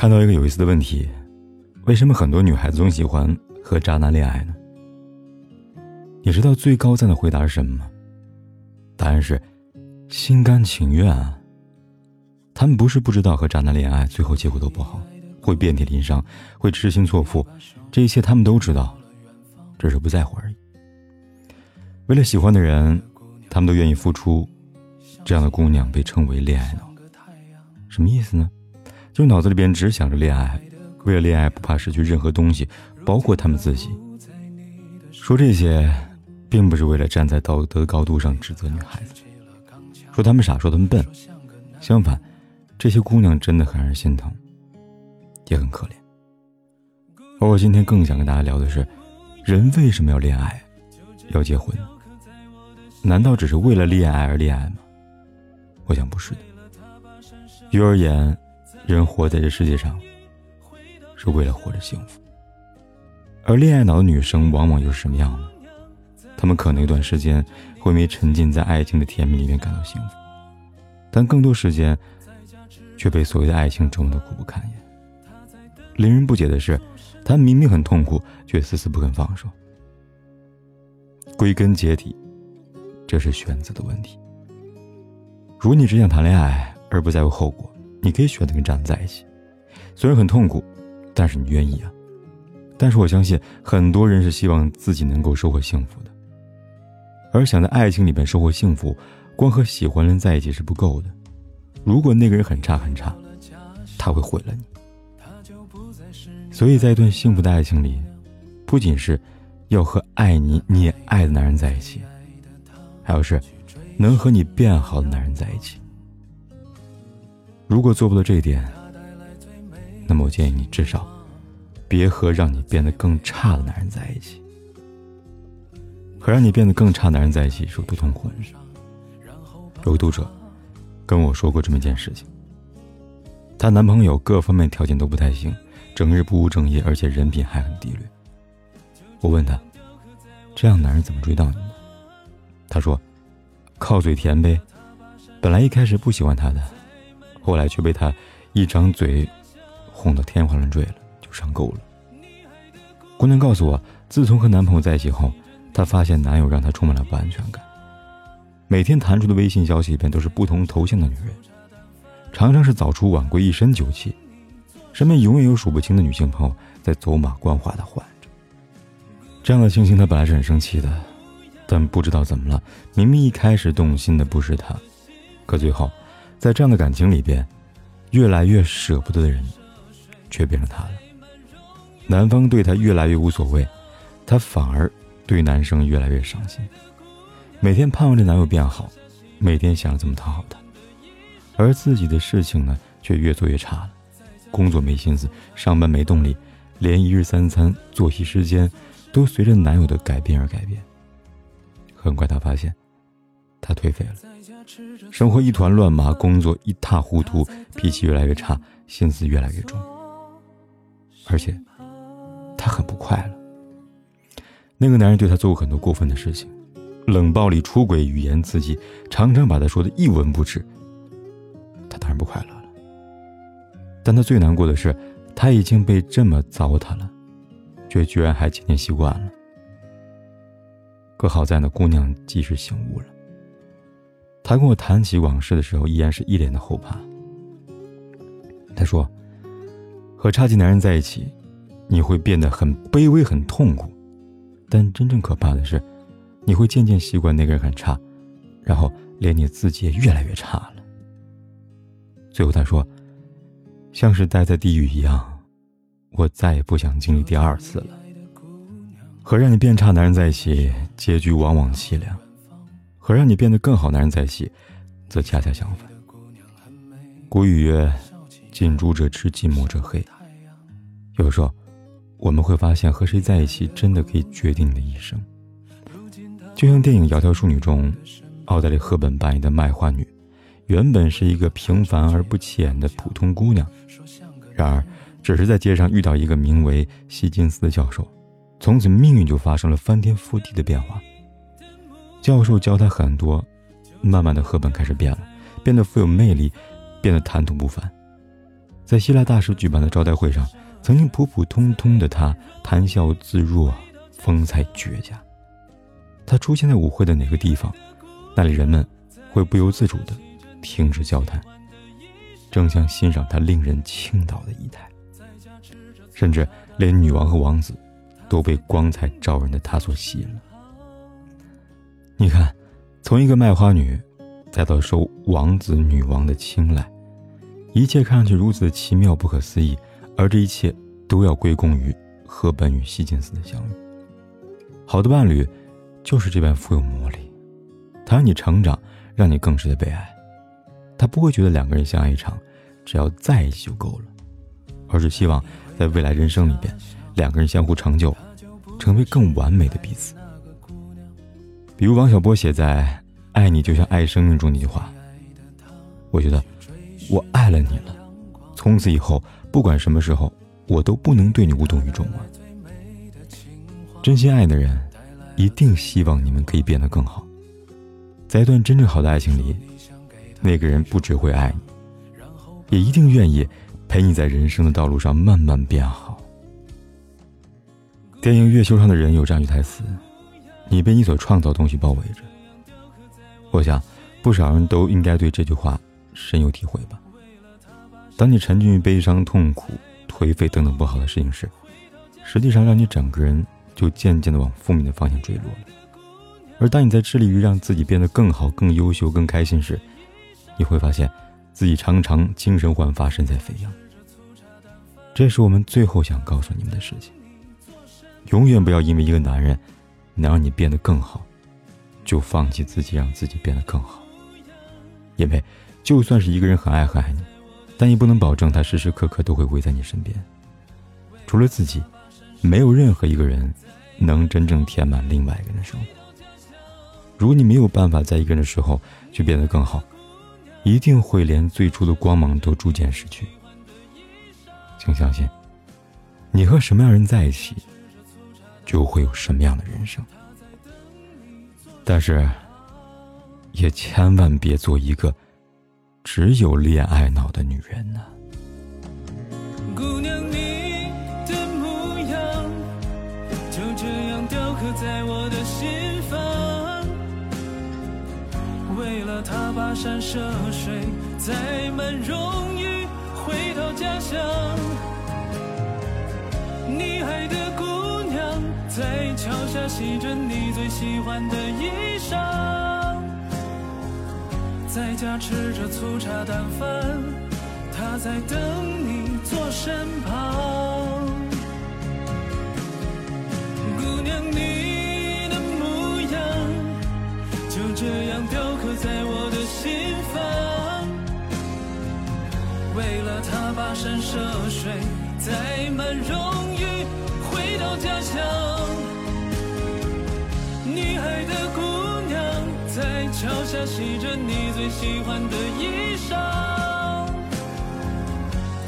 看到一个有意思的问题：为什么很多女孩子总喜欢和渣男恋爱呢？你知道最高赞的回答是什么吗？答案是心甘情愿啊。他们不是不知道和渣男恋爱最后结果都不好，会遍体鳞伤，会痴心错付，这一切他们都知道，只是不在乎而已。为了喜欢的人，他们都愿意付出。这样的姑娘被称为恋爱脑，什么意思呢？就是脑子里边只想着恋爱，为了恋爱不怕失去任何东西，包括他们自己。说这些，并不是为了站在道德高度上指责女孩子，说他们傻，说他们笨。相反，这些姑娘真的很让人心疼，也很可怜。而我今天更想跟大家聊的是，人为什么要恋爱，要结婚？难道只是为了恋爱而恋爱吗？我想不是的。于而言。人活在这世界上，是为了活着幸福。而恋爱脑的女生往往又是什么样呢？她们可能一段时间会因为沉浸在爱情的甜蜜里面感到幸福，但更多时间却被所谓的爱情折磨得苦不堪言。令人不解的是，她明明很痛苦，却死死不肯放手。归根结底，这是选择的问题。如你只想谈恋爱而不在乎后果，你可以选择跟渣男在一起，虽然很痛苦，但是你愿意啊。但是我相信很多人是希望自己能够收获幸福的，而想在爱情里面收获幸福，光和喜欢的人在一起是不够的。如果那个人很差很差，他会毁了你。所以在一段幸福的爱情里，不仅是要和爱你你也爱的男人在一起，还要是能和你变好的男人在一起。如果做不到这一点，那么我建议你至少别和让你变得更差的男人在一起。和让你变得更差的男人在一起是有多痛苦？有个读者跟我说过这么一件事情：她男朋友各方面条件都不太行，整日不务正业，而且人品还很低劣。我问他：“这样男人怎么追到你呢？”他说：“靠嘴甜呗。本来一开始不喜欢他的。”后来却被他一张嘴哄得天花乱坠了，就上钩了。姑娘告诉我，自从和男朋友在一起后，她发现男友让她充满了不安全感。每天弹出的微信消息里边都是不同头像的女人，常常是早出晚归，一身酒气，身边永远有数不清的女性朋友在走马观花的换着。这样的情形，她本来是很生气的，但不知道怎么了，明明一开始动心的不是他，可最后。在这样的感情里边，越来越舍不得的人，却变成他了。男方对她越来越无所谓，她反而对男生越来越上心。每天盼望着男友变好，每天想着怎么讨好他，而自己的事情呢，却越做越差了。工作没心思，上班没动力，连一日三餐、作息时间都随着男友的改变而改变。很快，她发现。他颓废了，生活一团乱麻，工作一塌糊涂，脾气越来越差，心思越来越重，而且他很不快乐。那个男人对他做过很多过分的事情，冷暴力、出轨、语言刺激，常常把他说的一文不值。他当然不快乐了，但他最难过的是，他已经被这么糟蹋了，却居然还渐渐习惯了。可好在那姑娘及时醒悟了。他跟我谈起往事的时候，依然是一脸的后怕。他说：“和差劲男人在一起，你会变得很卑微、很痛苦，但真正可怕的是，你会渐渐习惯那个人很差，然后连你自己也越来越差了。”最后他说：“像是待在地狱一样，我再也不想经历第二次了。和让你变差男人在一起，结局往往凄凉。”和让你变得更好男人在一起，则恰恰相反。古语曰：“近朱者赤，近墨者黑。”有时候，我们会发现和谁在一起真的可以决定你的一生。就像电影《窈窕淑女》中，奥黛丽·赫本扮演的卖花女，原本是一个平凡而不起眼的普通姑娘，然而，只是在街上遇到一个名为希金斯的教授，从此命运就发生了翻天覆地的变化。教授教他很多，慢慢的，赫本开始变了，变得富有魅力，变得谈吐不凡。在希腊大师举办的招待会上，曾经普普通通的他，谈笑自若，风采绝佳。他出现在舞会的哪个地方，那里人们会不由自主的停止交谈，争相欣赏他令人倾倒的仪态。甚至连女王和王子，都被光彩照人的他所吸引了。你看，从一个卖花女，再到受王子、女王的青睐，一切看上去如此的奇妙不可思议，而这一切都要归功于赫本与希金斯的相遇。好的伴侣，就是这般富有魔力，他让你成长，让你更值得被爱。他不会觉得两个人相爱一场，只要在一起就够了，而是希望在未来人生里边，两个人相互成就，成为更完美的彼此。比如王小波写在《爱你就像爱生命》中那句话，我觉得我爱了你了，从此以后不管什么时候，我都不能对你无动于衷了。真心爱的人，一定希望你们可以变得更好。在一段真正好的爱情里，那个人不只会爱你，也一定愿意陪你在人生的道路上慢慢变好。电影《月球上的人》有这样一句台词。你被你所创造的东西包围着。我想，不少人都应该对这句话深有体会吧。当你沉浸于悲伤、痛苦、颓废等等不好的事情时，实际上让你整个人就渐渐的往负面的方向坠落了。而当你在致力于让自己变得更好、更优秀、更开心时，你会发现自己常常精神焕发、神采飞扬。这是我们最后想告诉你们的事情：永远不要因为一个男人。能让你变得更好，就放弃自己，让自己变得更好。因为，就算是一个人很爱很爱你，但也不能保证他时时刻刻都会围在你身边。除了自己，没有任何一个人能真正填满另外一个人的生活。如果你没有办法在一个人的时候去变得更好，一定会连最初的光芒都逐渐失去。请相信，你和什么样人在一起。就会有什么样的人生，但是，也千万别做一个只有恋爱脑的女人呢。姑娘，你的模样就这样雕刻在我的心房，为了他跋山涉水，载满荣誉回到家乡，你爱的。在桥下洗着你最喜欢的衣裳，在家吃着粗茶淡饭，他在等你坐身旁。姑娘，你的模样就这样雕刻在我的心房，为了他跋山涉水，载满荣誉下洗着你最喜欢的衣裳，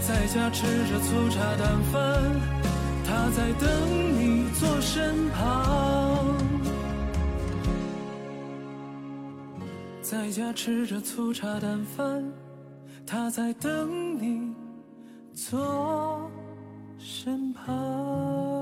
在家吃着粗茶淡饭，他在等你坐身旁。在家吃着粗茶淡饭，他在等你坐身旁。